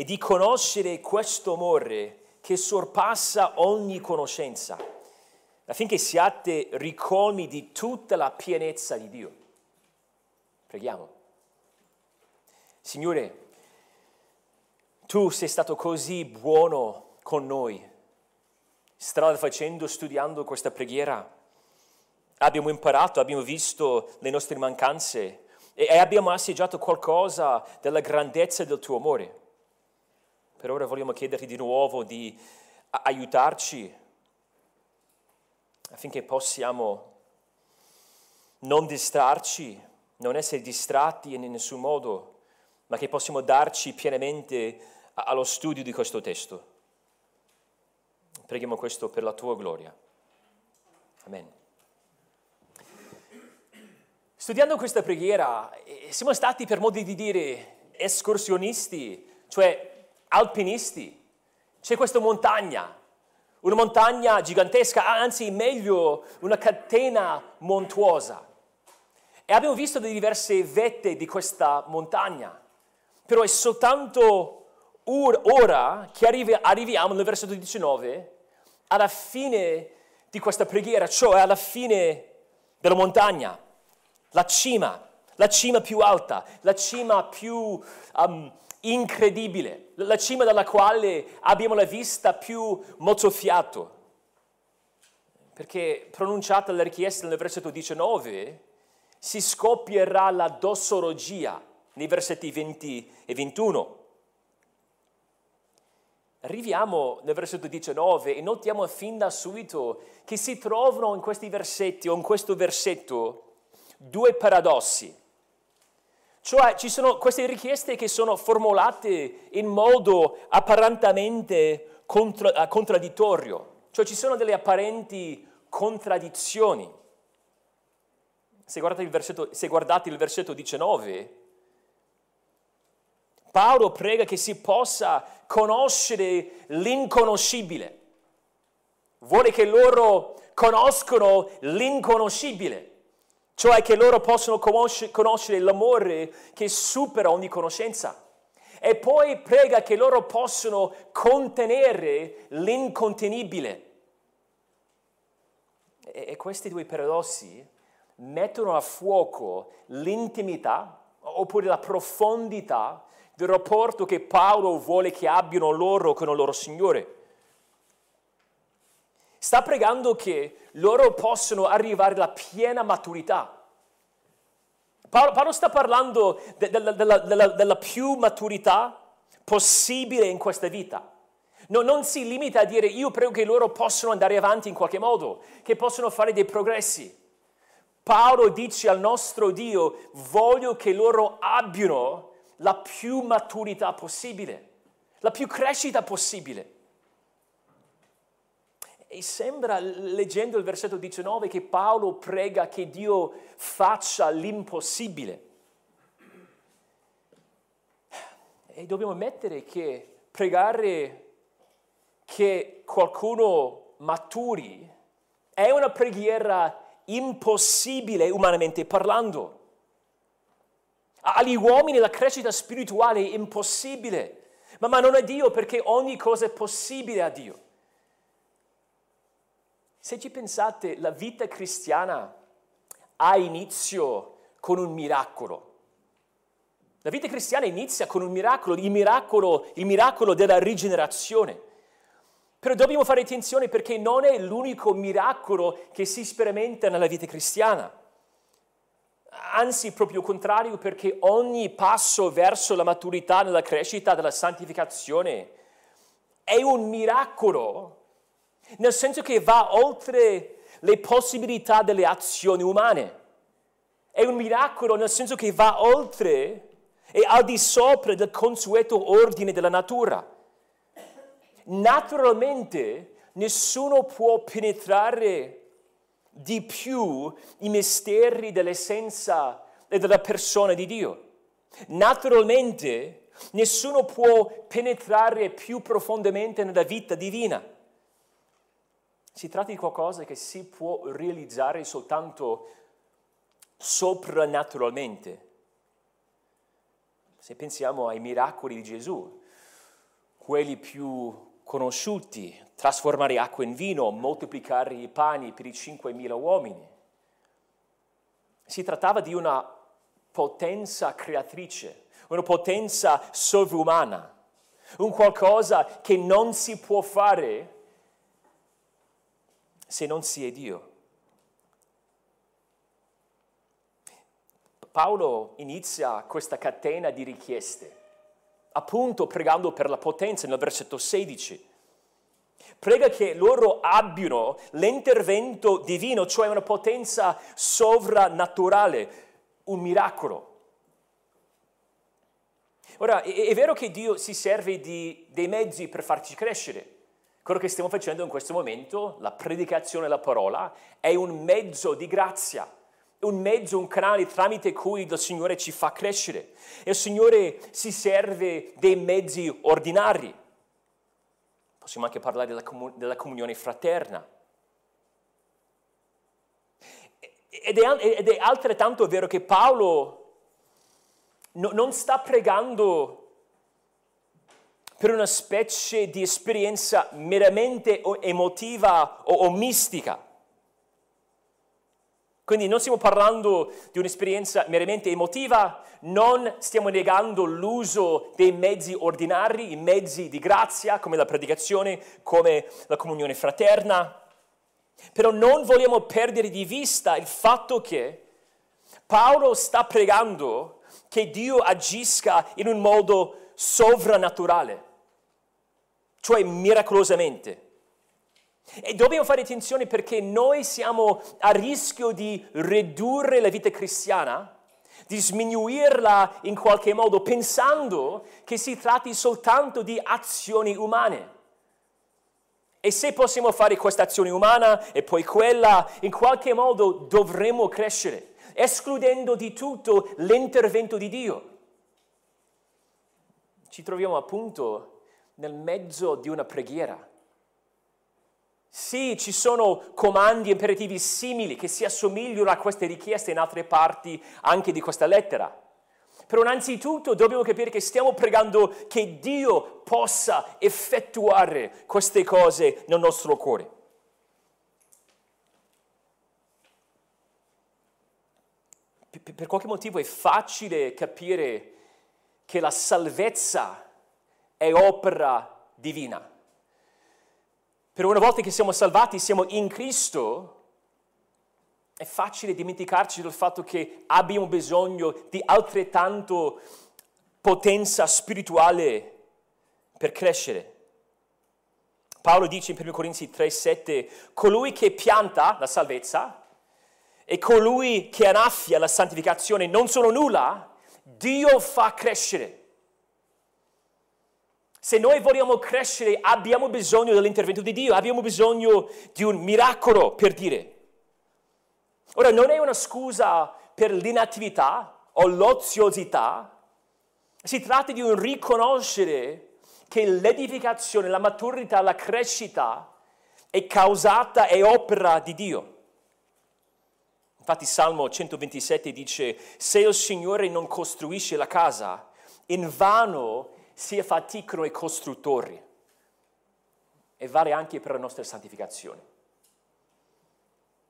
e di conoscere questo amore che sorpassa ogni conoscenza, affinché siate ricolmi di tutta la pienezza di Dio. Preghiamo. Signore, tu sei stato così buono con noi, strada facendo, studiando questa preghiera. Abbiamo imparato, abbiamo visto le nostre mancanze e abbiamo assaggiato qualcosa della grandezza del tuo amore. Per ora vogliamo chiederti di nuovo di aiutarci affinché possiamo non distrarci, non essere distratti in nessun modo, ma che possiamo darci pienamente allo studio di questo testo. Preghiamo questo per la tua gloria. Amen. Studiando questa preghiera eh, siamo stati per modo di dire escursionisti, cioè alpinisti. C'è questa montagna, una montagna gigantesca, anzi meglio una catena montuosa. E abbiamo visto le diverse vette di questa montagna, però è soltanto ora che arrivi, arriviamo nel versetto 19 alla fine di questa preghiera, cioè alla fine della montagna, la cima, la cima più alta, la cima più um, incredibile, la cima dalla quale abbiamo la vista più mozzafiato. Perché pronunciata la richiesta nel versetto 19, si scoppierà la dossologia nei versetti 20 e 21. Arriviamo nel versetto 19 e notiamo fin da subito che si trovano in questi versetti o in questo versetto due paradossi. Cioè ci sono queste richieste che sono formulate in modo apparentemente contra- contraddittorio, cioè ci sono delle apparenti contraddizioni. Se guardate, versetto, se guardate il versetto 19, Paolo prega che si possa conoscere l'inconoscibile. Vuole che loro conoscono l'inconoscibile cioè che loro possono conoscere l'amore che supera ogni conoscenza. E poi prega che loro possano contenere l'incontenibile. E, questi due paradossi mettono a fuoco l'intimità oppure la profondità del rapporto che Paolo vuole che abbiano loro con il loro Signore. Sta pregando che loro possano arrivare alla piena maturità. Paolo, Paolo sta parlando de, de, de, della, della, più maturità possibile in questa vita. No, non si limita a dire io prego che loro possano andare avanti in qualche modo, che possono fare dei progressi. Paolo dice al nostro Dio, voglio che loro abbiano la più maturità possibile, la più crescita possibile. E sembra, leggendo il versetto 19, che Paolo prega che Dio faccia l'impossibile. E dobbiamo ammettere che pregare che qualcuno maturi è una preghiera impossibile umanamente parlando. Agli uomini la crescita spirituale è impossibile, ma, ma non è Dio perché ogni cosa è possibile a Dio. Se ci pensate, la vita cristiana ha inizio con un miracolo. La vita cristiana inizia con un miracolo, il miracolo, il miracolo della rigenerazione. Però dobbiamo fare attenzione perché non è l'unico miracolo che si sperimenta nella vita cristiana. Anzi, proprio il contrario, perché ogni passo verso la maturità nella crescita della santificazione è un miracolo nel senso che va oltre le possibilità delle azioni umane. È un miracolo nel senso che va oltre e al di sopra del consueto ordine della natura. Naturalmente nessuno può penetrare di più i misteri dell'essenza e della persona di Dio. Naturalmente nessuno può penetrare più profondamente nella vita divina. Si tratta di qualcosa che si può realizzare soltanto soprannaturalmente. Se pensiamo ai miracoli di Gesù, quelli più conosciuti, trasformare acqua in vino, moltiplicare i pani per i 5.000 uomini. Si trattava di una potenza creatrice, una potenza sovrumana, un qualcosa che non si può fare se non si è Dio. Paolo inizia questa catena di richieste, appunto pregando per la potenza nel versetto 16. Prega che loro abbiano l'intervento divino, cioè una potenza sovrannaturale, un miracolo. Ora, è, è vero che Dio si serve di, dei mezzi per farci crescere. Quello che stiamo facendo in questo momento, la predicazione della parola, è un mezzo di grazia un mezzo, un canale tramite cui il Signore ci fa crescere. E il Signore si serve dei mezzi ordinari. Possiamo anche parlare della, comun- della comunione fraterna. Ed è, ed è, altrettanto vero che Paolo no, non sta pregando per una specie di esperienza meramente emotiva o, o mistica. Quindi non stiamo parlando di un'esperienza meramente emotiva, non stiamo negando l'uso dei mezzi ordinari, i mezzi di grazia, come la predicazione, come la comunione fraterna. Però non vogliamo perdere di vista il fatto che Paolo sta pregando che Dio agisca in un modo sovrannaturale, cioè miracolosamente. E dobbiamo fare attenzione perché noi siamo a rischio di ridurre la vita cristiana, di sminuirla in qualche modo, pensando che si tratti soltanto di azioni umane. E se possiamo fare questa azione umana e poi quella, in qualche modo dovremo crescere, escludendo di tutto l'intervento di Dio. Ci troviamo appunto nel mezzo di una preghiera sì, ci sono comandi imperativi simili che si assomigliano a queste richieste in altre parti anche di questa lettera. Però innanzitutto dobbiamo capire che stiamo pregando che Dio possa effettuare queste cose nel nostro cuore. Per qualche motivo è facile capire che la salvezza è opera divina. Per una volta che siamo salvati, siamo in Cristo, è facile dimenticarci del fatto che abbiamo bisogno di altrettanto potenza spirituale per crescere. Paolo dice in 1 Corinzi 3:7, colui che pianta la salvezza e colui che annaffia la santificazione non sono nulla, Dio fa crescere. Se noi vogliamo crescere abbiamo bisogno dell'intervento di Dio, abbiamo bisogno di un miracolo per dire. Ora non è una scusa per l'inattività o l'oziosità, si tratta di un riconoscere che l'edificazione, la maturità, la crescita è causata e opera di Dio. Infatti Salmo 127 dice, se il Signore non costruisce la casa, in vano si affaticano i costruttori e vale anche per la nostra santificazione.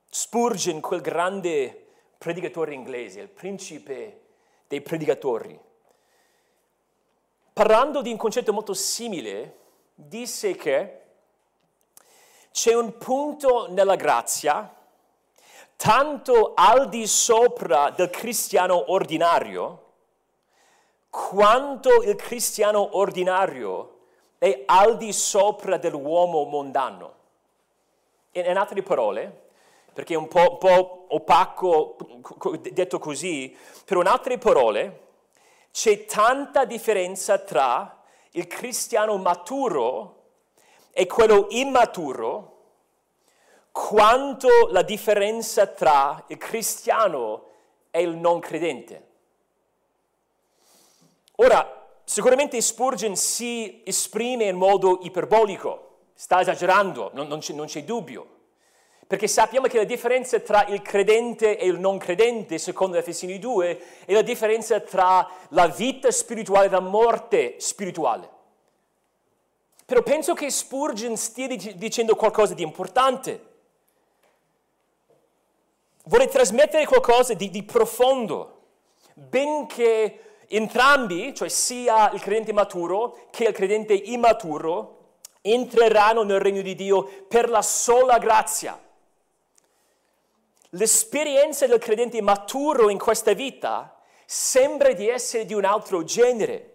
Spurgeon, quel grande predicatore inglese, il principe dei predicatori, parlando di un concetto molto simile, disse che c'è un punto nella grazia tanto al di sopra del cristiano ordinario quanto il cristiano ordinario è al di sopra dell'uomo mondano. In, altre parole, perché è un po', un po', opaco detto così, però in altre parole c'è tanta differenza tra il cristiano maturo e quello immaturo quanto la differenza tra il cristiano e il non credente. Ora, sicuramente Spurgeon si esprime in modo iperbolico, sta esagerando, non, non, c'è, non c'è dubbio, perché sappiamo che la differenza tra il credente e il non credente, secondo Efesini 2, è la differenza tra la vita spirituale e la morte spirituale. Però penso che Spurgeon stia dicendo qualcosa di importante. Vuole trasmettere qualcosa di, di profondo, benché entrambi, cioè sia il credente maturo che il credente immaturo, entreranno nel regno di Dio per la sola grazia. L'esperienza del credente maturo in questa vita sembra di essere di un altro genere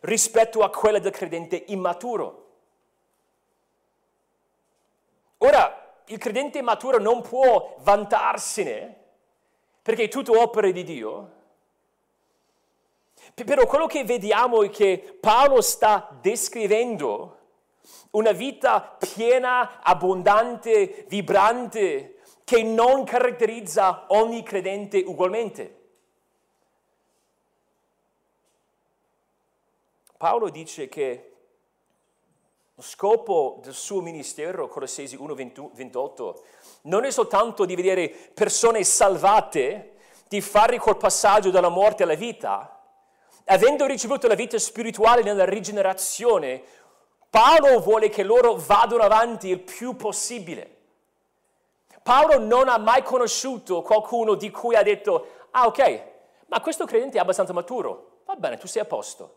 rispetto a quella del credente immaturo. Ora, il credente immaturo non può vantarsene perché è tutto opera di Dio, però quello che vediamo è che Paolo sta descrivendo una vita piena, abbondante, vibrante, che non caratterizza ogni credente ugualmente. Paolo dice che lo scopo del suo ministero, Colossesi 1:28, non è soltanto di vedere persone salvate, di fare quel passaggio dalla morte alla vita, avendo ricevuto la vita spirituale nella rigenerazione, Paolo vuole che loro vadano avanti il più possibile. Paolo non ha mai conosciuto qualcuno di cui ha detto, ah ok, ma questo credente è abbastanza maturo, va bene, tu sei a posto.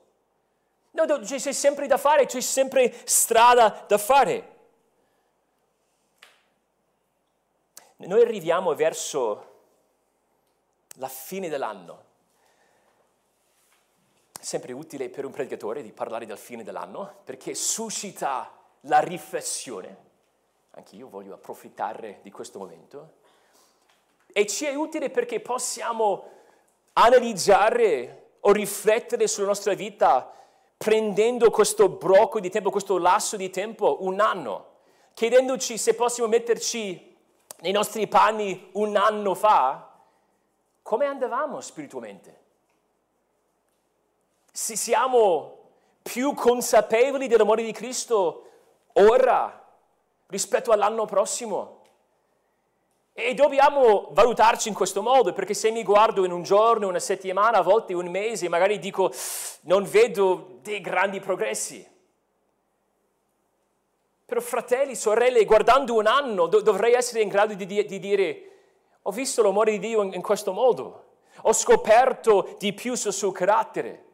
No, c'è sempre da fare, c'è sempre strada da fare. Noi arriviamo verso la fine dell'anno. Sempre utile per un predicatore di parlare del fine dell'anno perché suscita la riflessione. Anche io voglio approfittare di questo momento. E ci è utile perché possiamo analizzare o riflettere sulla nostra vita prendendo questo blocco di tempo, questo lasso di tempo, un anno, chiedendoci se possiamo metterci nei nostri panni un anno fa, come andavamo spiritualmente? Se siamo più consapevoli dell'amore di Cristo ora rispetto all'anno prossimo? E dobbiamo valutarci in questo modo, perché se mi guardo in un giorno, una settimana, a volte un mese, magari dico non vedo dei grandi progressi. Però fratelli, sorelle, guardando un anno do- dovrei essere in grado di, di, di, dire ho visto l'amore di Dio in, in questo modo, ho scoperto di più sul suo carattere,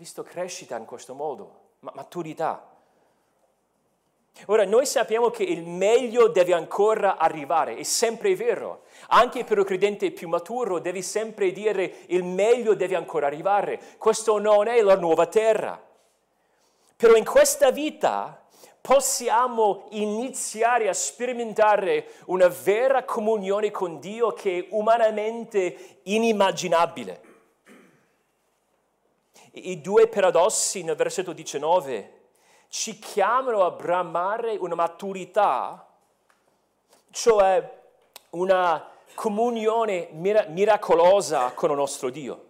visto crescita in questo modo, ma- maturità. Ora, noi sappiamo che il meglio deve ancora arrivare, è sempre vero. Anche per un credente più maturo devi sempre dire il meglio deve ancora arrivare. Questo non è la nuova terra. Però in questa vita possiamo iniziare a sperimentare una vera comunione con Dio che è umanamente inimmaginabile. I due paradossi nel versetto 19 ci chiamano a bramare una maturità, cioè una comunione mir- miracolosa con il nostro Dio.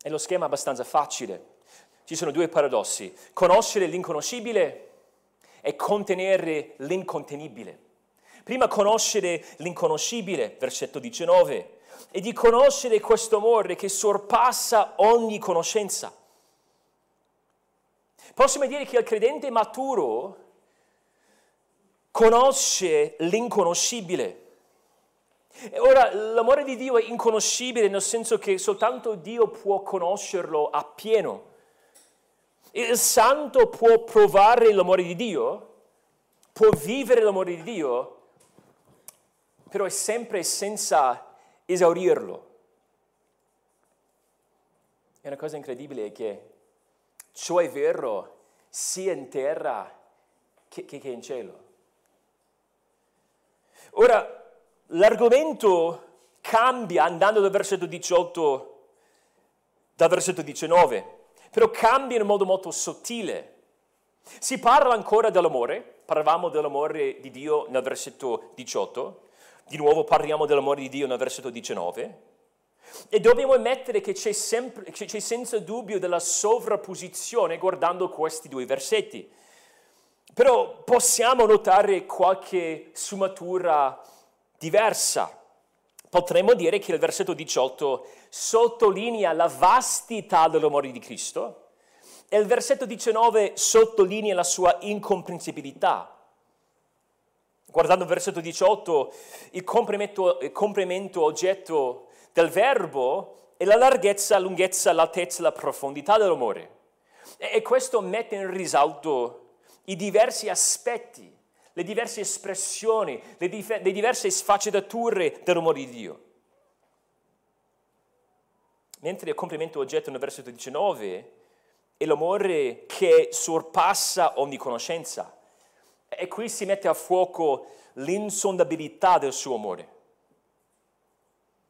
E lo schema è abbastanza facile. Ci sono due paradossi. Conoscere l'inconoscibile e contenere l'incontenibile. Prima conoscere l'inconoscibile, versetto 19, e di conoscere questo amore che sorpassa ogni conoscenza. Possiamo dire che il credente maturo conosce l'inconoscibile. Ora, l'amore di Dio è inconoscibile nel senso che soltanto Dio può conoscerlo appieno. Il santo può provare l'amore di Dio, può vivere l'amore di Dio, però è sempre senza esaurirlo. E una cosa incredibile che Ciò è vero sia in terra che, che, che in cielo. Ora, l'argomento cambia andando dal versetto 18 dal versetto 19, però cambia in modo molto sottile. Si parla ancora dell'amore, parlavamo dell'amore di Dio nel versetto 18, di nuovo parliamo dell'amore di Dio nel versetto 19, e dobbiamo ammettere che c'è, sempre, c'è senza dubbio della sovrapposizione guardando questi due versetti. Però possiamo notare qualche sfumatura diversa. potremmo dire che il versetto 18 sottolinea la vastità dell'amore di Cristo e il versetto 19 sottolinea la sua incomprensibilità. Guardando il versetto 18, il complemento, il complemento oggetto del verbo è la larghezza, la lunghezza, l'altezza, la profondità dell'amore. E, e questo mette in risalto i diversi aspetti le diverse espressioni, le, dif- le diverse sfaccettature dell'amore di Dio. Mentre il complemento oggetto nel versetto 19 è l'amore che sorpassa ogni conoscenza. E qui si mette a fuoco l'insondabilità del suo amore.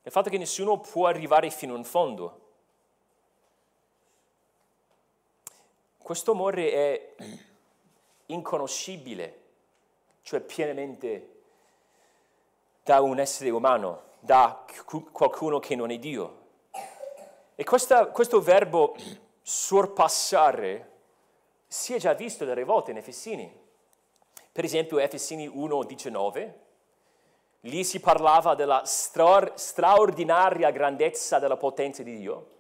Il fatto che nessuno può arrivare fino in fondo. Questo amore è inconoscibile cioè pienamente da un essere umano, da qualcuno che non è Dio. E questa, questo verbo sorpassare si è già visto delle volte in Efesini. Per esempio Efesini 1,19, lì si parlava della straordinaria grandezza della potenza di Dio,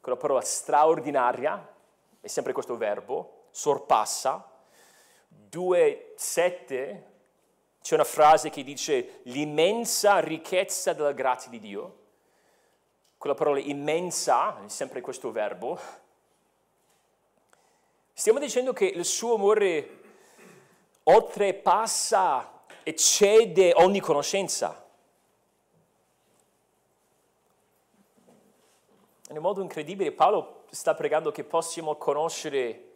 con la parola straordinaria, è sempre questo verbo, sorpassa. 2,7 c'è una frase che dice l'immensa ricchezza della grazia di Dio. Quella parola immensa, è sempre questo verbo. Stiamo dicendo che il suo amore oltrepassa, eccede ogni conoscenza. In un modo incredibile Paolo sta pregando che possiamo conoscere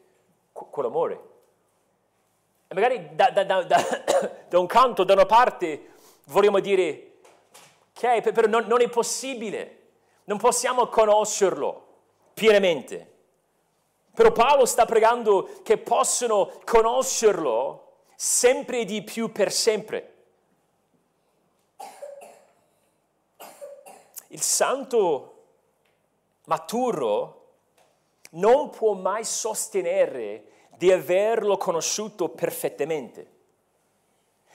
quell'amore. E magari da, da, da, da, un canto, da una parte, vogliamo dire, ok, però non, non è possibile, non possiamo conoscerlo pienamente. Però Paolo sta pregando che possano conoscerlo sempre di più per sempre. Il santo maturo non può mai sostenere di averlo conosciuto perfettamente.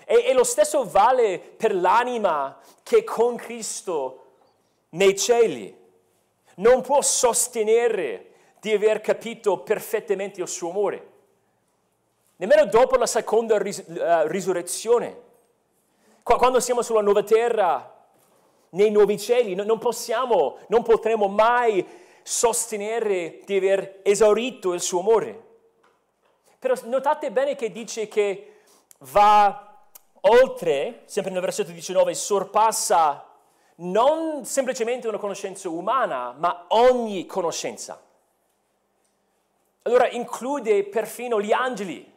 E, e lo stesso vale per l'anima che è con Cristo nei cieli. Non può sostenere di aver capito perfettamente il suo amore. Nemmeno dopo la seconda ris- uh, risurrezione. Quando siamo sulla nuova terra, nei nuovi cieli, non possiamo, non potremo mai sostenere di aver esaurito il suo amore. Però notate bene che dice che va oltre, sempre nel versetto 19, sorpassa non semplicemente una conoscenza umana, ma ogni conoscenza. Allora include perfino gli angeli,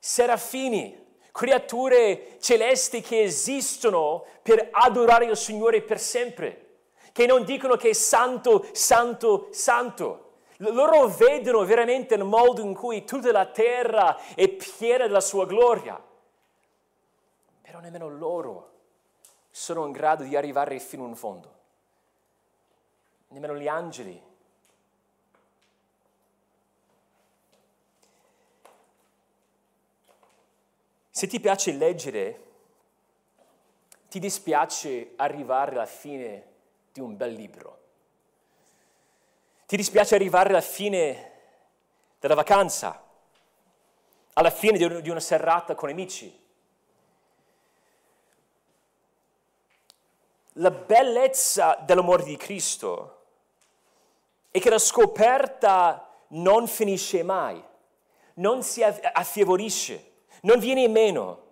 serafini, creature celesti che esistono per adorare il Signore per sempre, che non dicono che è santo, santo, santo loro vedono veramente il modo in cui tutta la terra è piena della sua gloria. Però nemmeno loro sono in grado di arrivare fino in fondo. Nemmeno gli angeli. Se ti piace leggere, ti dispiace arrivare alla fine di un bel libro. Ti dispiace arrivare alla fine della vacanza, alla fine di una serata con amici. La bellezza dell'amore di Cristo è che la scoperta non finisce mai, non si affievolisce, non viene meno.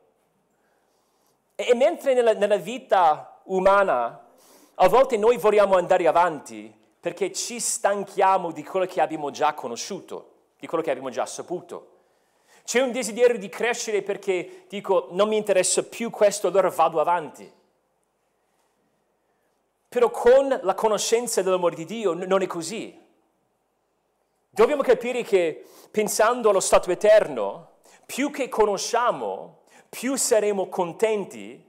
E, mentre nella, nella vita umana a volte noi vogliamo andare avanti, perché ci stanchiamo di quello che abbiamo già conosciuto, di quello che abbiamo già saputo. C'è un desiderio di crescere perché dico non mi interessa più questo, allora vado avanti. Però con la conoscenza dell'amore di Dio non è così. Dobbiamo capire che pensando allo stato eterno, più che conosciamo, più saremo contenti,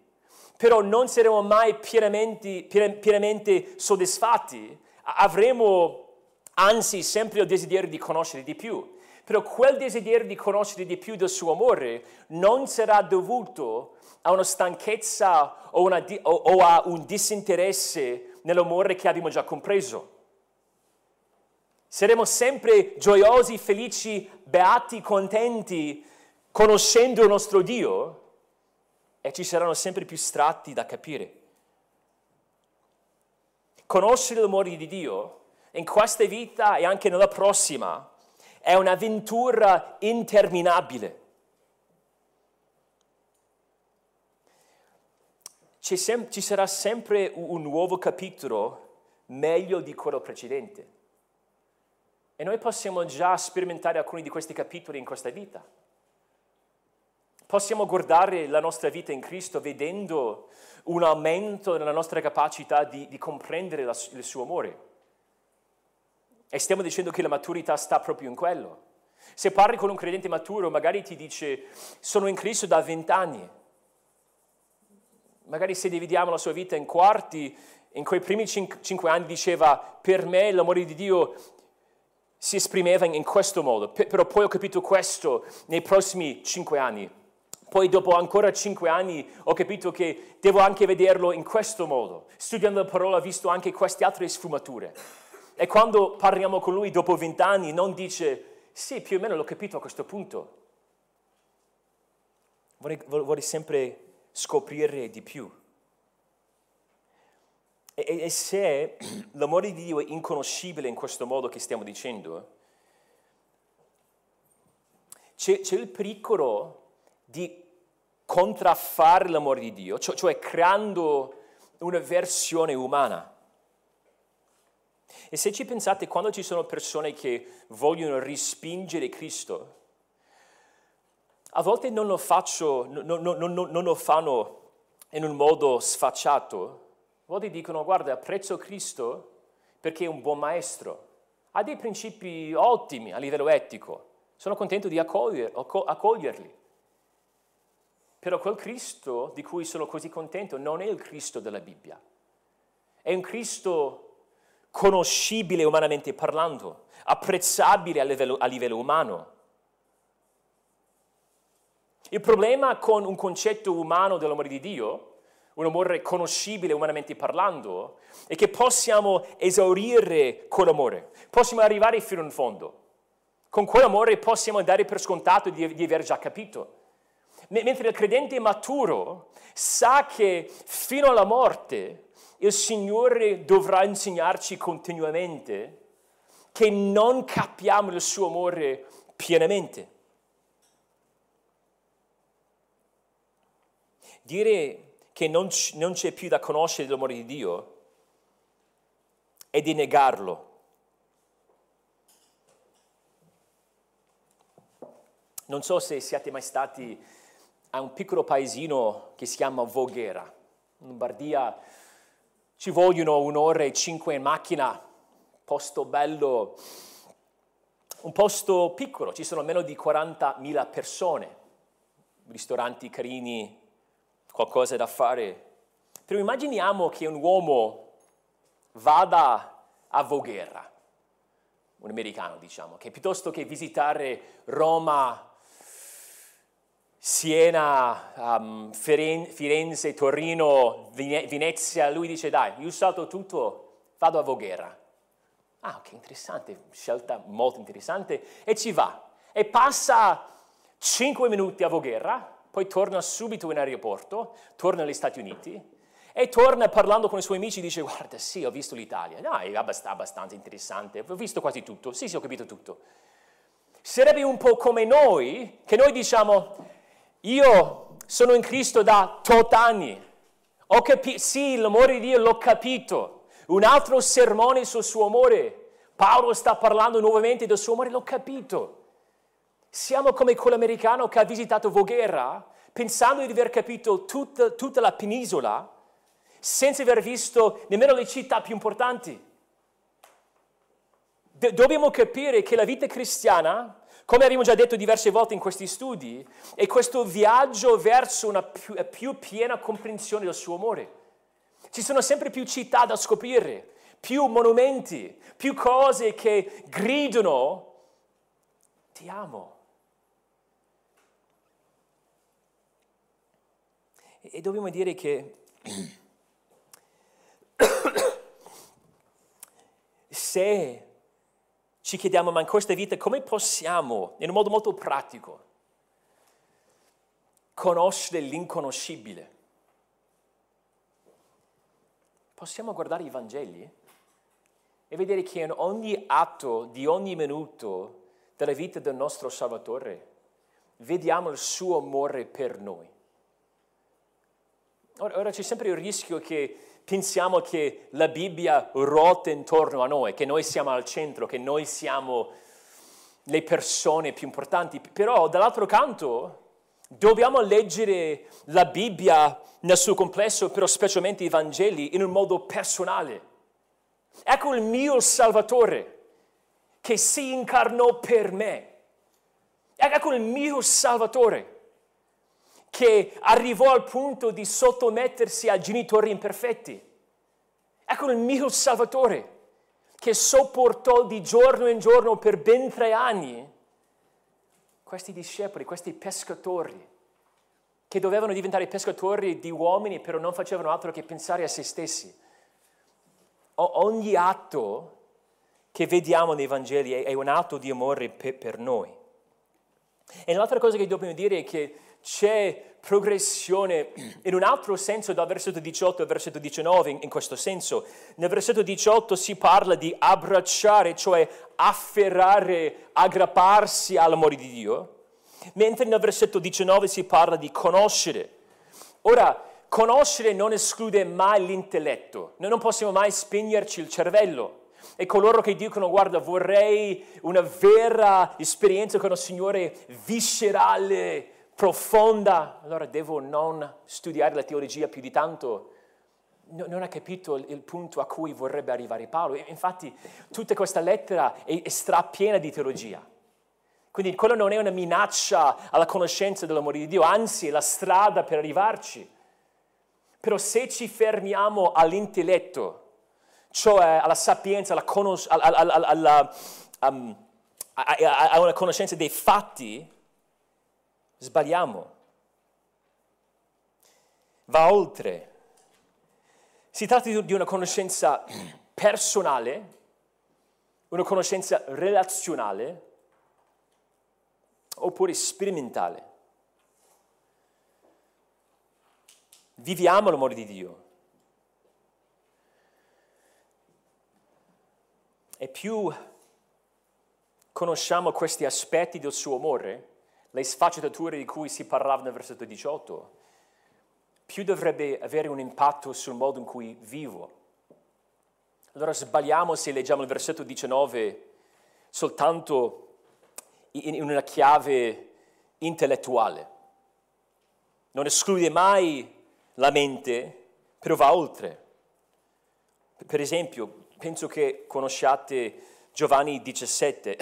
però non saremo mai pienamente, pienamente soddisfatti avremo anzi sempre il desiderio di conoscere di più. però quel desiderio di conoscere di più del suo amore non sarà dovuto a una stanchezza o, una, o, o a un disinteresse nell'amore che abbiamo già compreso. Saremo sempre gioiosi, felici, beati, contenti, conoscendo il nostro Dio e ci saranno sempre più strati da capire. Conoscere l'amore di Dio in questa vita e anche nella prossima è un'avventura interminabile. Sem- ci sarà sempre un nuovo capitolo meglio di quello precedente. E noi possiamo già sperimentare alcuni di questi capitoli in questa vita. Possiamo guardare la nostra vita in Cristo vedendo un aumento nella nostra capacità di, di comprendere la, il suo amore. E stiamo dicendo che la maturità sta proprio in quello. Se parli con un credente maturo, magari ti dice, sono in Cristo da vent'anni. Magari se dividiamo la sua vita in quarti, in quei primi cinque anni diceva, per me l'amore di Dio si esprimeva in questo modo, però poi ho capito questo nei prossimi cinque anni. Poi dopo ancora cinque anni ho capito che devo anche vederlo in questo modo. Studiando la parola ho visto anche queste altre sfumature. E quando parliamo con lui dopo vent'anni non dice, sì, più o meno l'ho capito a questo punto. Vorrei, vorrei sempre scoprire di più. E, e, se l'amore di Dio è inconoscibile in questo modo che stiamo dicendo, c'è, c'è il pericolo di contraffare l'amore di Dio, cioè, cioè creando una versione umana. E se ci pensate, quando ci sono persone che vogliono respingere Cristo, a volte non lo, faccio, non, non, non, lo fanno in un modo sfacciato, a volte dicono guarda apprezzo Cristo perché è un buon maestro, ha dei principi ottimi a livello etico, sono contento di accoglier, accoglierli. Però quel Cristo di cui sono così contento non è il Cristo della Bibbia. È un Cristo conoscibile umanamente parlando, apprezzabile a livello, a livello umano. Il problema con un concetto umano dell'amore di Dio, un amore conoscibile umanamente parlando, è che possiamo esaurire quell'amore, possiamo arrivare fino in fondo. Con quell'amore possiamo dare per scontato di, di aver già capito mentre il credente maturo sa che fino alla morte il Signore dovrà insegnarci continuamente che non capiamo il suo amore pienamente. Dire che non, c'è più da conoscere l'amore di Dio è di negarlo. Non so se siete mai stati a un piccolo paesino che si chiama Voghera, in Lombardia. Ci vogliono un'ora e cinque in macchina, posto bello, un posto piccolo, ci sono meno di 40.000 persone, ristoranti carini, qualcosa da fare. Però immaginiamo che un uomo vada a Voghera, un americano diciamo, che piuttosto che visitare Roma, Siena, um, Firenze, Torino, Venezia, lui dice dai, io salto tutto, vado a Voghera. Ah, che interessante, scelta molto interessante, e ci va. E passa 5 minuti a Voghera, poi torna subito in aeroporto, torna negli Stati Uniti e torna parlando con i suoi amici, dice guarda sì, ho visto l'Italia, no, è abbastanza interessante, ho visto quasi tutto, sì sì, ho capito tutto. Sarebbe un po' come noi, che noi diciamo, io sono in Cristo da tot anni. Ho capito, sì, l'amore di Dio l'ho capito. Un altro sermone sul suo amore. Paolo sta parlando nuovamente del suo amore, l'ho capito. Siamo come quell'americano che ha visitato Voghera pensando di aver capito tutta, tutta la penisola senza aver visto nemmeno le città più importanti. De- dobbiamo capire che la vita cristiana come abbiamo già detto diverse volte in questi studi, è questo viaggio verso una più, più piena comprensione del suo amore. Ci sono sempre più città da scoprire, più monumenti, più cose che gridano ti amo. E dobbiamo dire che se ci chiediamo, ma in questa vita come possiamo, in un modo molto pratico, conoscere l'inconoscibile? Possiamo guardare i Vangeli e vedere che in ogni atto di ogni minuto della vita del nostro Salvatore vediamo il suo amore per noi. Ora, ora c'è sempre il rischio che pensiamo che la Bibbia ruota intorno a noi, che noi siamo al centro, che noi siamo le persone più importanti, però dall'altro canto dobbiamo leggere la Bibbia nel suo complesso, però specialmente i Vangeli, in un modo personale. Ecco il mio Salvatore che si incarnò per me. Ecco il mio Salvatore che arrivò al punto di sottomettersi a genitori imperfetti. Ecco il mio Salvatore che sopportò di giorno in giorno per ben tre anni questi discepoli, questi pescatori, che dovevano diventare pescatori di uomini, però non facevano altro che pensare a se stessi. O- ogni atto che vediamo nei Vangeli è, è un atto di amore per, per noi. E l'altra cosa che dobbiamo dire è che c'è progressione in un altro senso dal versetto 18 al versetto 19 in, questo senso. Nel versetto 18 si parla di abbracciare, cioè afferrare, aggrapparsi all'amore di Dio, mentre nel versetto 19 si parla di conoscere. Ora, conoscere non esclude mai l'intelletto, noi non possiamo mai spegnerci il cervello. E coloro che dicono, guarda, vorrei una vera esperienza con il Signore viscerale, profonda, allora devo non studiare la teologia più di tanto. No, non ha capito il, punto a cui vorrebbe arrivare Paolo. Infatti tutta questa lettera è, è strapiena di teologia. Quindi quello non è una minaccia alla conoscenza dell'amore di Dio, anzi è la strada per arrivarci. Però se ci fermiamo all'intelletto, cioè alla sapienza, alla, conos- alla, alla, alla um, a, a, a una conoscenza dei fatti, sbagliamo. Va oltre. Si tratta di una conoscenza personale, una conoscenza relazionale oppure sperimentale. Viviamo l'amore di Dio. E più conosciamo questi aspetti del suo amore, le sfaccettature di cui si parlava nel versetto 18, più dovrebbe avere un impatto sul modo in cui vivo. Allora sbagliamo se leggiamo il versetto 19 soltanto in una chiave intellettuale. Non esclude mai la mente, però va oltre. Per esempio, penso che conosciate Giovanni 17.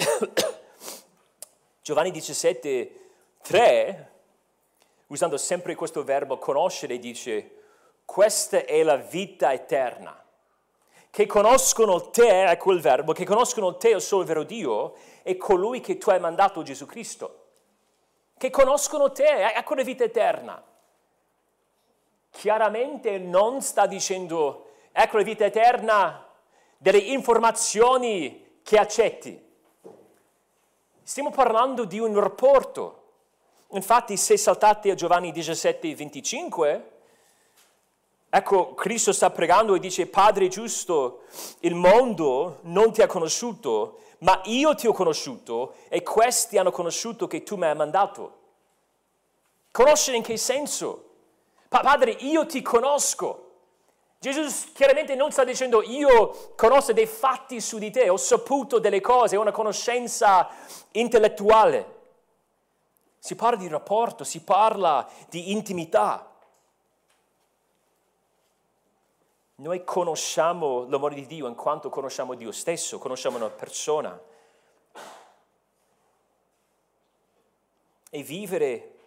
Giovanni 17, 3, usando sempre questo verbo conoscere, dice, questa è la vita eterna. Che conoscono te, è quel verbo, che conoscono te, il solo vero Dio, e colui che tu hai mandato, Gesù Cristo. Che conoscono te, ecco la vita eterna. Chiaramente non sta dicendo, ecco la vita eterna delle informazioni che accetti. Stiamo parlando di un rapporto. Infatti, se saltate a Giovanni 17, 25, ecco, Cristo sta pregando e dice, Padre giusto, il mondo non ti ha conosciuto, ma io ti ho conosciuto e questi hanno conosciuto che tu mi hai mandato. Conoscere in che senso? padre, io ti conosco. Gesù chiaramente non sta dicendo io conosco dei fatti su di te, ho saputo delle cose, ho una conoscenza intellettuale. Si parla di rapporto, si parla di intimità. Noi conosciamo l'amore di Dio in quanto conosciamo Dio stesso, conosciamo una persona. E vivere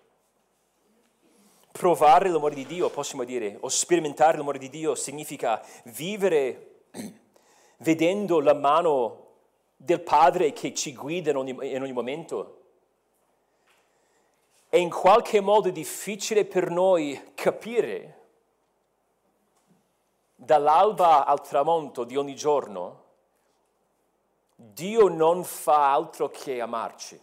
provare l'amore di Dio, possiamo dire, o sperimentare l'amore di Dio significa vivere vedendo la mano del Padre che ci guida in ogni, in ogni momento. è in qualche modo difficile per noi capire dall'alba al tramonto di ogni giorno, Dio non fa altro che amarci.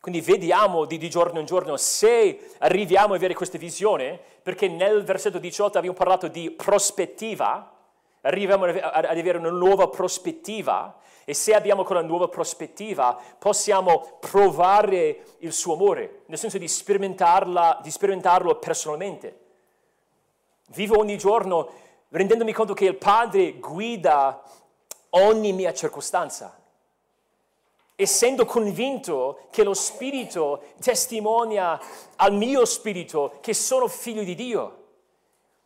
Quindi vediamo di, di, giorno in giorno se arriviamo a avere questa visione, perché nel versetto 18 abbiamo parlato di prospettiva, arriviamo ad avere una nuova prospettiva e se abbiamo quella nuova prospettiva possiamo provare il suo amore, nel senso di, di sperimentarlo personalmente. Vivo ogni giorno rendendomi conto che il Padre guida ogni mia circostanza essendo convinto che lo Spirito testimonia al mio spirito che sono figlio di Dio.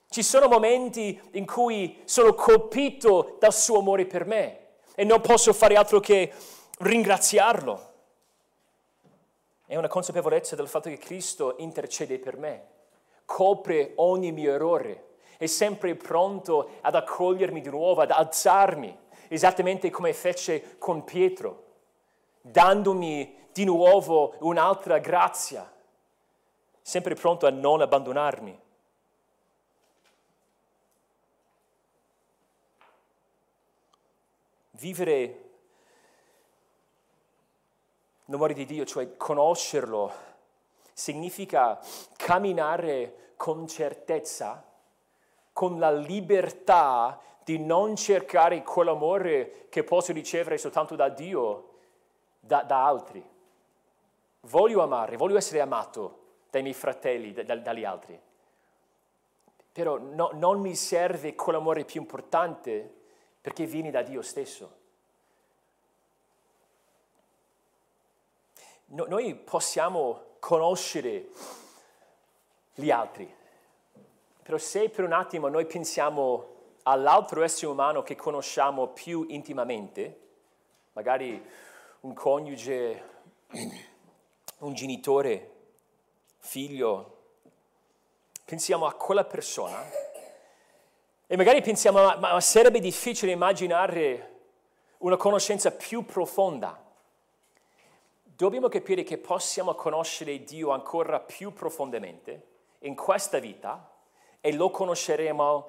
Ci sono momenti in cui sono colpito dal suo amore per me e non posso fare altro che ringraziarlo. È una consapevolezza del fatto che Cristo intercede per me, copre ogni mio errore, è sempre pronto ad accogliermi di nuovo, ad alzarmi, esattamente come fece con Pietro dandomi di nuovo un'altra grazia, sempre pronto a non abbandonarmi. Vivere l'amore di Dio, cioè conoscerlo, significa camminare con certezza, con la libertà di non cercare quell'amore che posso ricevere soltanto da Dio, da, da altri. Voglio amare, voglio essere amato dai miei fratelli, da, dagli altri. Però no, non mi serve quell'amore più importante perché viene da Dio stesso. No, noi possiamo conoscere gli altri, però se per un attimo noi pensiamo all'altro essere umano che conosciamo più intimamente, magari un coniuge, un genitore, figlio, pensiamo a quella persona e magari pensiamo, ma, ma sarebbe difficile immaginare una conoscenza più profonda. Dobbiamo capire che possiamo conoscere Dio ancora più profondamente in questa vita e lo conosceremo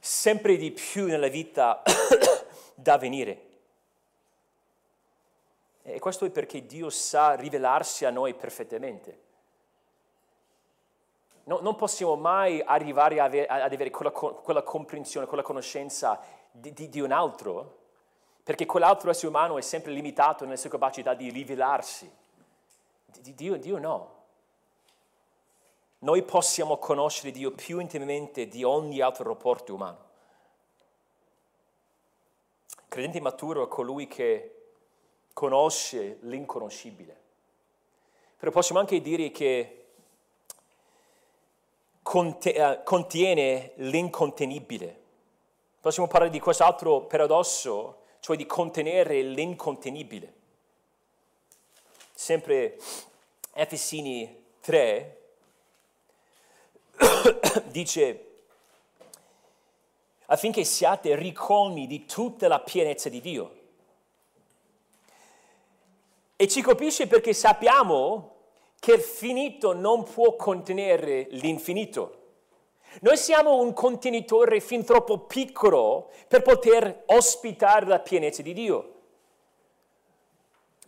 sempre di più nella vita da venire. E questo è perché Dio sa rivelarsi a noi perfettamente. No, non possiamo mai arrivare ad avere quella, quella, comprensione, quella conoscenza di, di, di un altro, perché quell'altro essere umano è sempre limitato nelle sue capacità di rivelarsi. Di Dio, Dio no. Noi possiamo conoscere Dio più intimamente di ogni altro rapporto umano. Credente maturo è colui che conosce l'inconoscibile. Però possiamo anche dire che eh, contiene l'incontenibile. Possiamo parlare di quest'altro paradosso, cioè di contenere l'incontenibile. Sempre Efesini 3 dice affinché siate ricolmi di tutta la pienezza di Dio. E ci colpisce perché sappiamo che il finito non può contenere l'infinito. Noi siamo un contenitore fin troppo piccolo per poter ospitare la pienezza di Dio.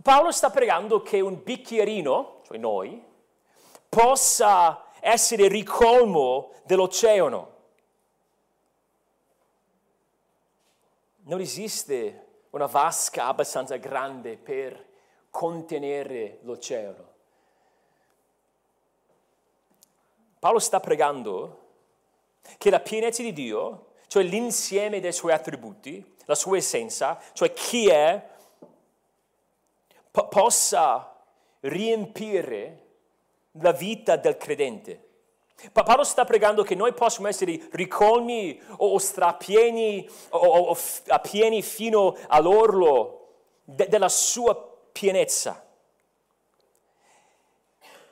Paolo sta pregando che un bicchierino, cioè noi, possa essere ricolmo dell'oceano. Non esiste una vasca abbastanza grande per contenere l'oceano. Paolo sta pregando che la pienezza di Dio, cioè l'insieme dei suoi attributi, la sua essenza, cioè chi è, po- possa riempire la vita del credente. Paolo sta pregando che noi possiamo essere ricolmi o, strapieni o, o, o pieni fino all'orlo de, della sua pienezza.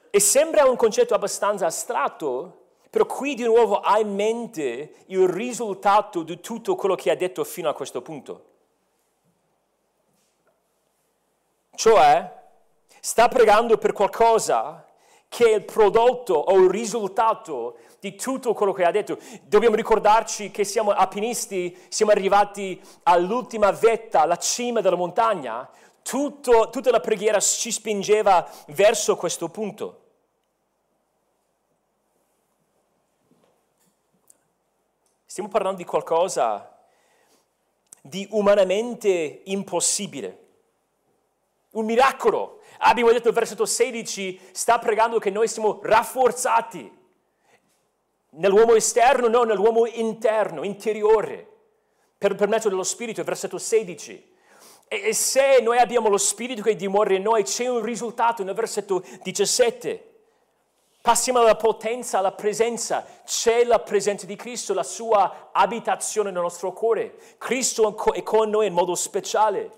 E sembra un concetto abbastanza astratto, però qui di nuovo ha in mente il risultato di tutto quello che ha detto fino a questo punto. Cioè, sta pregando per qualcosa che è il prodotto o il risultato di tutto quello che ha detto. Dobbiamo ricordarci che siamo alpinisti, siamo arrivati all'ultima vetta, alla cima della montagna. Tutto, tutta la preghiera ci spingeva verso questo punto. Stiamo parlando di qualcosa di umanamente impossibile. Un miracolo. Abbiamo detto il versetto 16, sta pregando che noi siamo rafforzati nell'uomo esterno, no, nell'uomo interno, interiore, per, per mezzo dello Spirito, il versetto 16. E, se noi abbiamo lo Spirito che dimora in noi, c'è un risultato nel versetto 17. Passiamo dalla potenza alla presenza. C'è la presenza di Cristo, la sua abitazione nel nostro cuore. Cristo è con noi in modo speciale.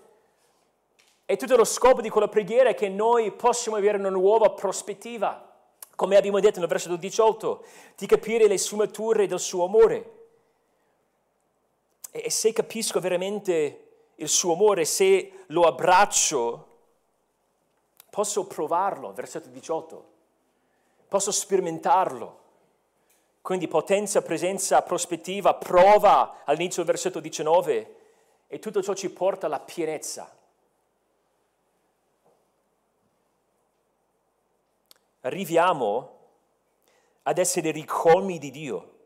E tutto lo scopo di quella preghiera è che noi possiamo avere una nuova prospettiva, come abbiamo detto nel versetto 18, di capire le sfumature del suo amore. E se capisco veramente il suo amore, se lo abbraccio, posso provarlo, versetto 18 posso sperimentarlo. Quindi potenza, presenza, prospettiva, prova all'inizio del versetto 19 e tutto ciò ci porta alla pienezza. Arriviamo ad essere ricolmi di Dio.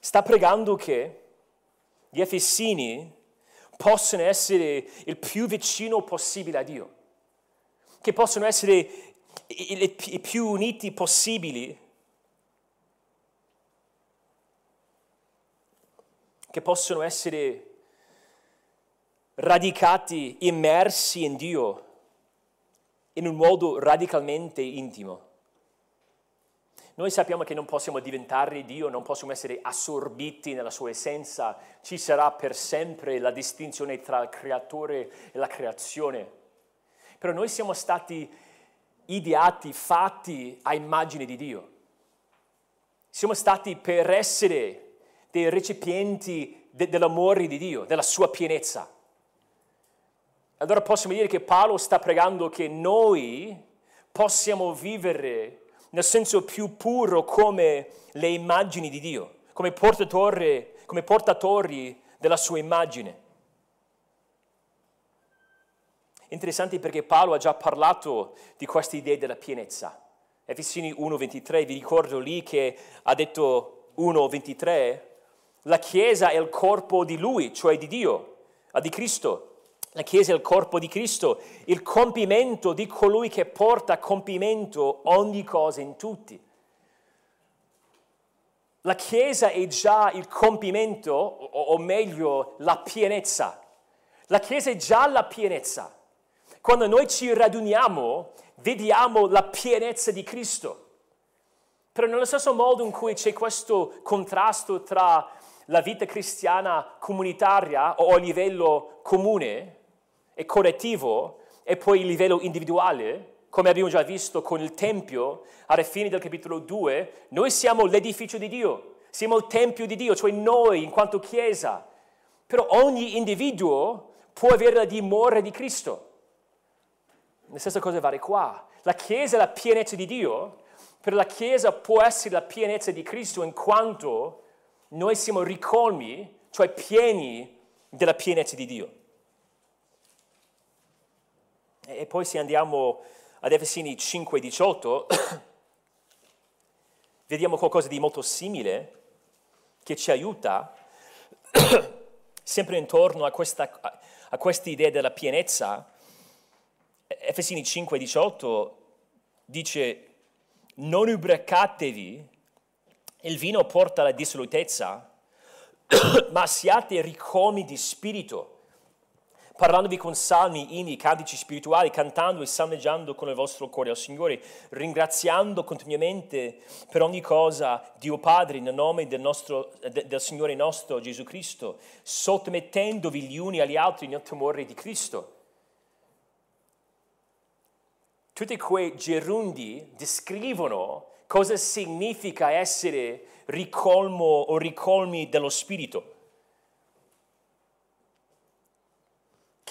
Sta pregando che gli Efesini possano essere il più vicino possibile a Dio, che possano essere i più uniti possibili, che possono essere radicati, immersi in Dio in un modo radicalmente intimo. Noi sappiamo che non possiamo diventare Dio, non possiamo essere assorbiti nella sua essenza, ci sarà per sempre la distinzione tra il creatore e la creazione. Però noi siamo stati ideati, fatti a immagine di Dio. Siamo stati per essere dei recipienti de- dell'amore di Dio, della sua pienezza. Allora possiamo dire che Paolo sta pregando che noi possiamo vivere nel senso più puro come le immagini di Dio, come portatori, come portatori della sua immagine. Interessante perché Paolo ha già parlato di questa idea della pienezza. Efesini 1.23, vi ricordo lì che ha detto 1.23, la Chiesa è il corpo di Lui, cioè di Dio, di Cristo. La Chiesa è il corpo di Cristo, il compimento di colui che porta a compimento ogni cosa in tutti. La Chiesa è già il compimento, o meglio, la pienezza. La Chiesa è già la pienezza. Quando noi ci raduniamo, vediamo la pienezza di Cristo. Però nello stesso modo in cui c'è questo contrasto tra la vita cristiana comunitaria o a livello comune e collettivo e poi il livello individuale, come abbiamo già visto con il Tempio, alla fine del capitolo 2, noi siamo l'edificio di Dio, siamo il Tempio di Dio, cioè noi in quanto Chiesa. Però ogni individuo può avere la dimora di Cristo. La stessa cosa vale qua. La Chiesa è la pienezza di Dio, per la Chiesa può essere la pienezza di Cristo in quanto noi siamo ricolmi, cioè pieni della pienezza di Dio. E poi se andiamo ad Efesini 5:18, vediamo qualcosa di molto simile che ci aiuta sempre intorno a questa, a questa idea della pienezza. Efesini 5, 18 dice non ubriacatevi, il vino porta alla dissolutezza, ma siate ricomi di spirito, parlandovi con salmi, inni, cantici spirituali, cantando e salmeggiando con il vostro cuore al Signore, ringraziando continuamente per ogni cosa Dio Padre nel nome del, nostro, del Signore nostro Gesù Cristo, sottomettendovi gli uni agli altri nel temore di Cristo tutti quei gerundi descrivono cosa significa essere ricolmo o ricolmi dello Spirito.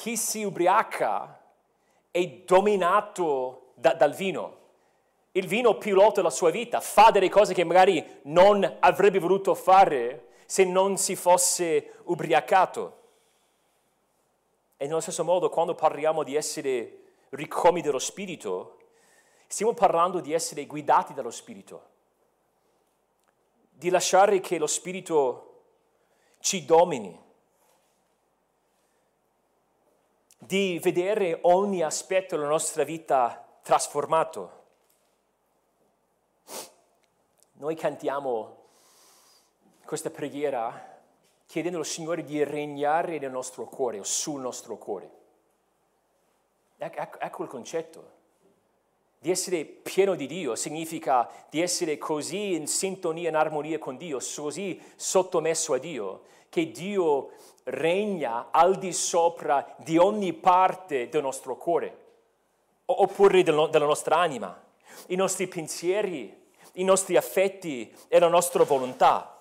Chi si ubriaca è dominato da, dal vino. Il vino pilota la sua vita, fa delle cose che magari non avrebbe voluto fare se non si fosse ubriacato. E nello stesso modo, quando parliamo di essere ricomi dello Spirito, stiamo parlando di essere guidati dallo Spirito, di lasciare che lo Spirito ci domini, di vedere ogni aspetto della nostra vita trasformato. Noi cantiamo questa preghiera chiedendo al Signore di regnare nel nostro cuore o sul nostro cuore. Ecco, il concetto. Di essere pieno di Dio significa di essere così in sintonia, in armonia con Dio, così sottomesso a Dio, che Dio regna al di sopra di ogni parte del nostro cuore, oppure della nostra anima, i nostri pensieri, i nostri affetti e la nostra volontà.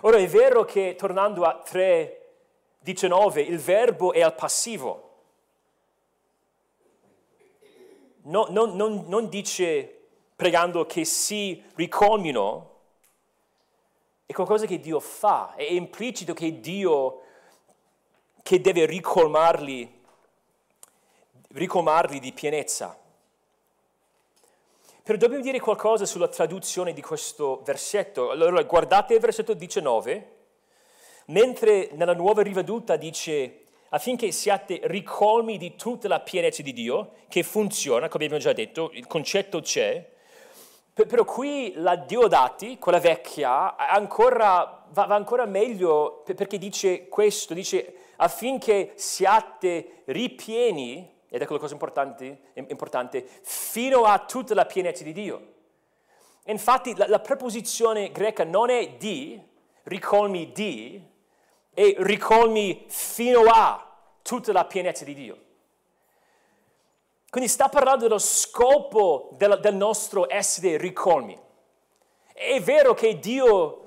Ora è vero che, tornando a 3.19, il verbo è al passivo. No, non, non, non dice pregando che si ricolmino, è qualcosa che Dio fa, è implicito che Dio che deve ricolmarli, ricolmarli di pienezza. Però dobbiamo dire qualcosa sulla traduzione di questo versetto. Allora guardate il versetto 19, mentre nella nuova riveduta dice affinché siate ricolmi di tutta la pienezza di Dio, che funziona, come abbiamo già detto, il concetto c'è, però qui la Diodati, quella vecchia, ancora, va, va ancora meglio perché dice questo, dice affinché siate ripieni ed ecco la cosa importante, importante, fino a tutta la pienezza di Dio. Infatti la, la preposizione greca non è di, ricolmi di, è ricolmi fino a tutta la pienezza di Dio. Quindi sta parlando dello scopo del, del nostro essere ricolmi. È vero che Dio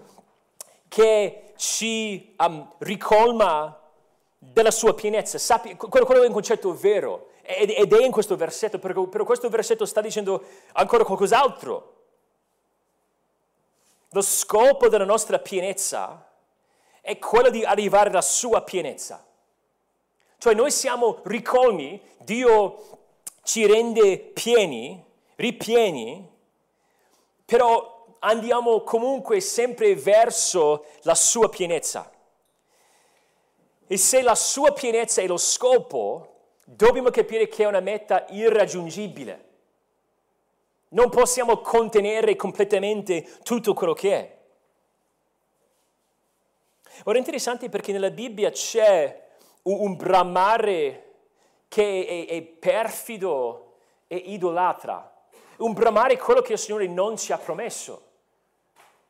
che ci um, ricolma della sua pienezza, sappi, quello, quello è un concetto vero, ed è in questo versetto, però questo versetto sta dicendo ancora qualcos'altro. Lo scopo della nostra pienezza è quello di arrivare alla sua pienezza. Cioè noi siamo ricolmi, Dio ci rende pieni, ripieni, però andiamo comunque sempre verso la sua pienezza. E se la sua pienezza è lo scopo, dobbiamo capire che è una meta irraggiungibile. Non possiamo contenere completamente tutto quello che è. Ora è interessante perché nella Bibbia c'è un, bramare che è, è perfido e idolatra. Un bramare è quello che il Signore non ci ha promesso.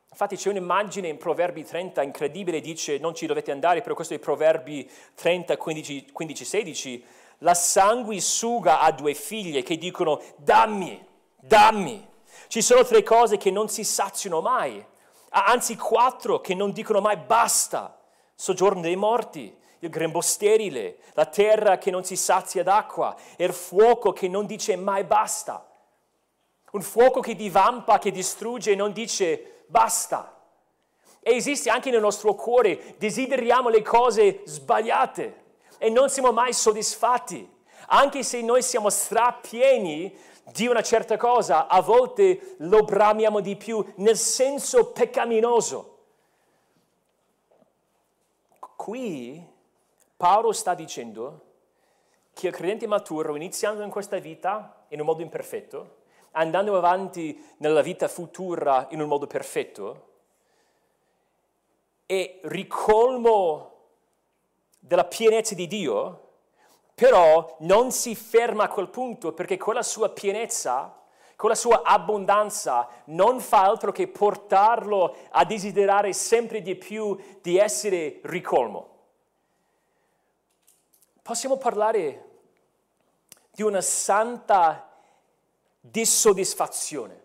Infatti c'è un'immagine in Proverbi 30 incredibile, dice non ci dovete andare, però questo è Proverbi 30, 15, 15 16 la sanguisuga ha due figlie che dicono dammi, dammi. Ci sono tre cose che non si saziano mai, anzi quattro che non dicono mai basta. Soggiorno dei morti, il grembo sterile, la terra che non si sazia d'acqua il fuoco che non dice mai basta. Un fuoco che divampa, che distrugge e non dice basta. E esiste anche nel nostro cuore, desideriamo le cose sbagliate e non siamo mai soddisfatti. Anche se noi siamo strapieni di una certa cosa, a volte lo bramiamo di più nel senso peccaminoso. Qui Paolo sta dicendo che il credente maturo, iniziando in questa vita in un modo imperfetto, andando avanti nella vita futura in un modo perfetto, e ricolmo della pienezza di Dio, però non si ferma a quel punto perché quella sua pienezza, quella sua abbondanza non fa altro che portarlo a desiderare sempre di più di essere ricolmo. Possiamo parlare di una santa dissoddisfazione.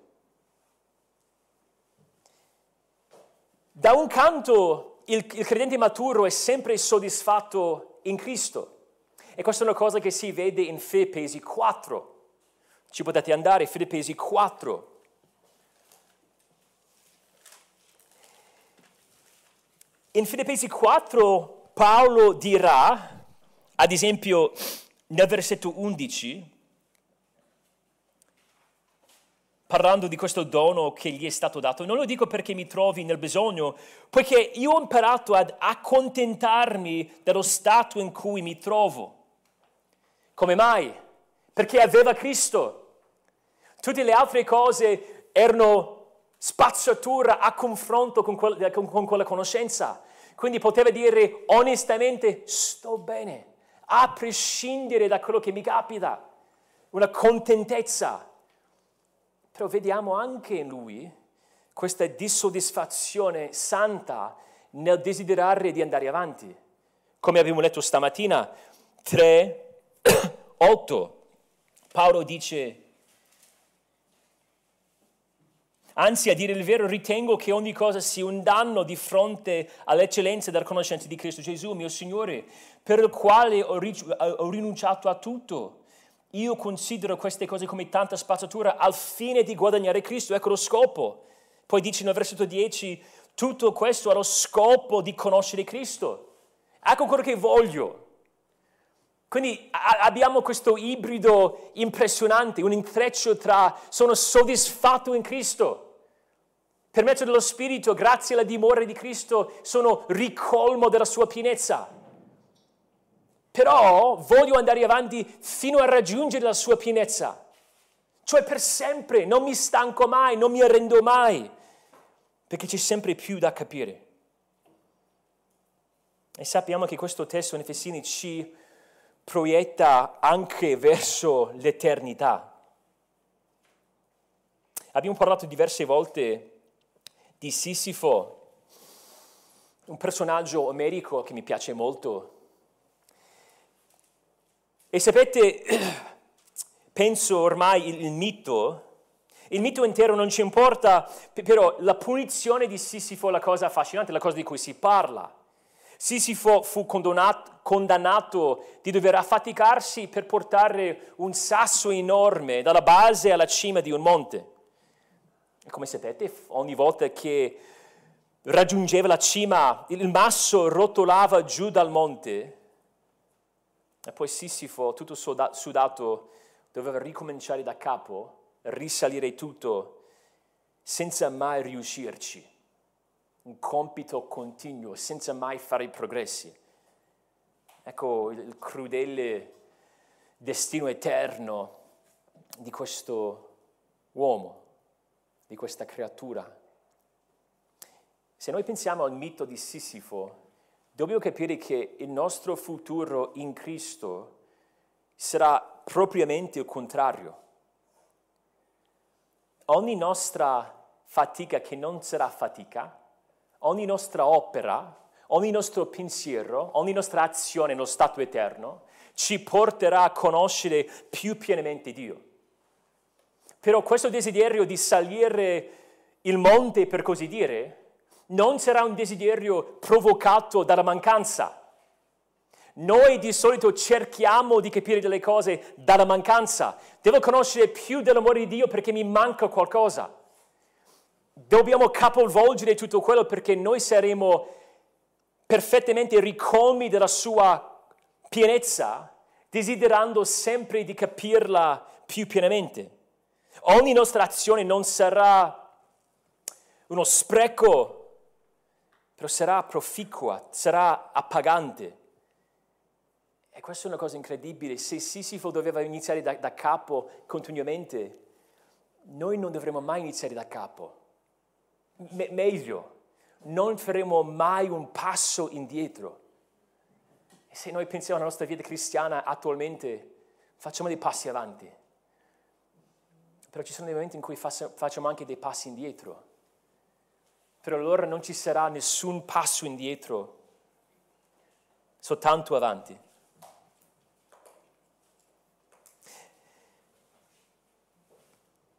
Da un canto il, il credente maturo è sempre soddisfatto in Cristo. E questa è una cosa che si vede in Filippesi 4. Ci potete andare, Filippesi 4. In Filippesi 4 Paolo dirà, ad esempio nel versetto 11, parlando di questo dono che gli è stato dato. Non lo dico perché mi trovi nel bisogno, poiché io ho imparato ad accontentarmi dello stato in cui mi trovo. Come mai? Perché aveva Cristo. Tutte le altre cose erano spazzatura a confronto con, quel, con, con quella conoscenza. Quindi poteva dire onestamente sto bene, a prescindere da quello che mi capita, una contentezza. Però vediamo anche in lui questa dissoddisfazione santa nel desiderare di andare avanti. Come abbiamo letto stamattina, 3, 8, Paolo dice, anzi a dire il vero ritengo che ogni cosa sia un danno di fronte all'eccellenza della conoscenza di Cristo Gesù, mio Signore, per il quale ho, rinunciato a tutto io considero queste cose come tanta spazzatura al fine di guadagnare Cristo, ecco lo scopo. Poi dice nel versetto 10, tutto questo ha lo scopo di conoscere Cristo. Ecco quello che voglio. Quindi a- abbiamo questo ibrido impressionante, un intreccio tra sono soddisfatto in Cristo. Per mezzo dello Spirito, grazie alla dimora di Cristo, sono ricolmo della sua pienezza però voglio andare avanti fino a raggiungere la sua pienezza. Cioè per sempre, non mi stanco mai, non mi arrendo mai, perché c'è sempre più da capire. E sappiamo che questo testo in Efesini ci proietta anche verso l'eternità. Abbiamo parlato diverse volte di Sisifo, un personaggio omerico che mi piace molto, e sapete, penso ormai il, il mito, il mito intero non ci importa, però la punizione di Sisifo è la cosa affascinante, la cosa di cui si parla. Sisifo fu condannato, di dover affaticarsi per portare un sasso enorme dalla base alla cima di un monte. E come sapete, ogni volta che raggiungeva la cima, il masso rotolava giù dal monte e poi Sissifo, tutto sudato, doveva ricominciare da capo, risalire tutto, senza mai riuscirci. Un compito continuo, senza mai fare i progressi. Ecco il crudele destino eterno di questo uomo, di questa creatura. Se noi pensiamo al mito di Sissifo, dobbiamo capire che il nostro futuro in Cristo sarà propriamente il contrario. Ogni nostra fatica che non sarà fatica, ogni nostra opera, ogni nostro pensiero, ogni nostra azione nello stato eterno ci porterà a conoscere più pienamente Dio. Però questo desiderio di salire il monte, per così dire, non sarà un desiderio provocato dalla mancanza. Noi di solito cerchiamo di capire delle cose dalla mancanza. Devo conoscere più dell'amore di Dio perché mi manca qualcosa. Dobbiamo capovolgere tutto quello perché noi saremo perfettamente ricolmi della sua pienezza, desiderando sempre di capirla più pienamente. Ogni nostra azione non sarà uno spreco però sarà proficua, sarà appagante. E questa è una cosa incredibile. Se Sisifo doveva iniziare da, da capo continuamente, noi non dovremo mai iniziare da capo. Me- meglio, non faremo mai un passo indietro. E se noi pensiamo alla nostra vita cristiana attualmente, facciamo dei passi avanti. Però ci sono dei momenti in cui facciamo anche dei passi indietro per allora non ci sarà nessun passo indietro, soltanto avanti.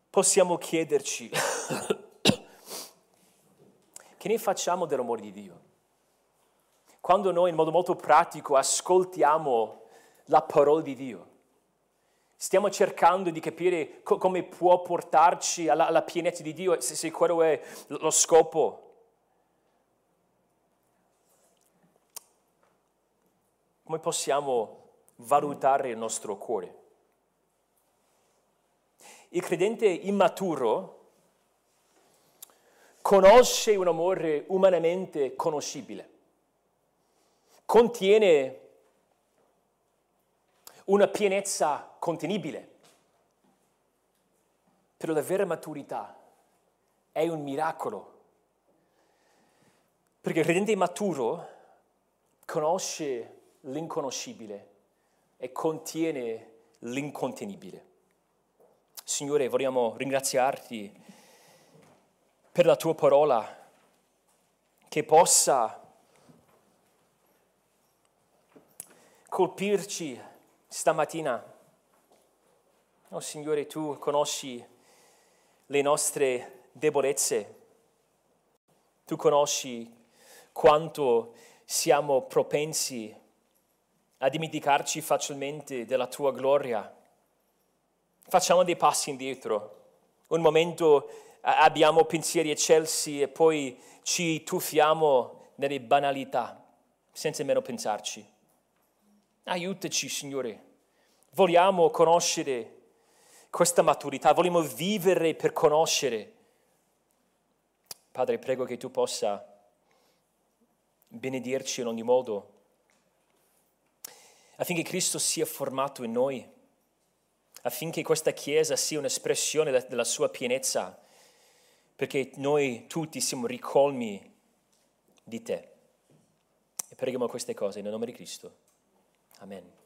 Possiamo chiederci che ne facciamo dell'amore di Dio? Quando noi in modo molto pratico ascoltiamo la parola di Dio. Stiamo cercando di capire co- come può portarci alla, alla pienezza di Dio, se, se quello è lo scopo. Come possiamo valutare il nostro cuore? Il credente immaturo conosce un amore umanamente conoscibile, contiene una pienezza contenibile, però la vera maturità è un miracolo, perché il credente maturo conosce l'inconoscibile e contiene l'incontenibile. Signore, vogliamo ringraziarti per la tua parola che possa colpirci stamattina. Oh Signore, tu conosci le nostre debolezze, tu conosci quanto siamo propensi a dimenticarci facilmente della tua gloria. Facciamo dei passi indietro, un momento abbiamo pensieri eccelsi e poi ci tuffiamo nelle banalità senza nemmeno pensarci. Aiutaci, Signore. Vogliamo conoscere questa maturità, vogliamo vivere per conoscere. Padre, prego che tu possa benedirci in ogni modo, affinché Cristo sia formato in noi, affinché questa Chiesa sia un'espressione della sua pienezza perché noi tutti siamo ricolmi di te. E preghiamo queste cose nel nome di Cristo. Amen.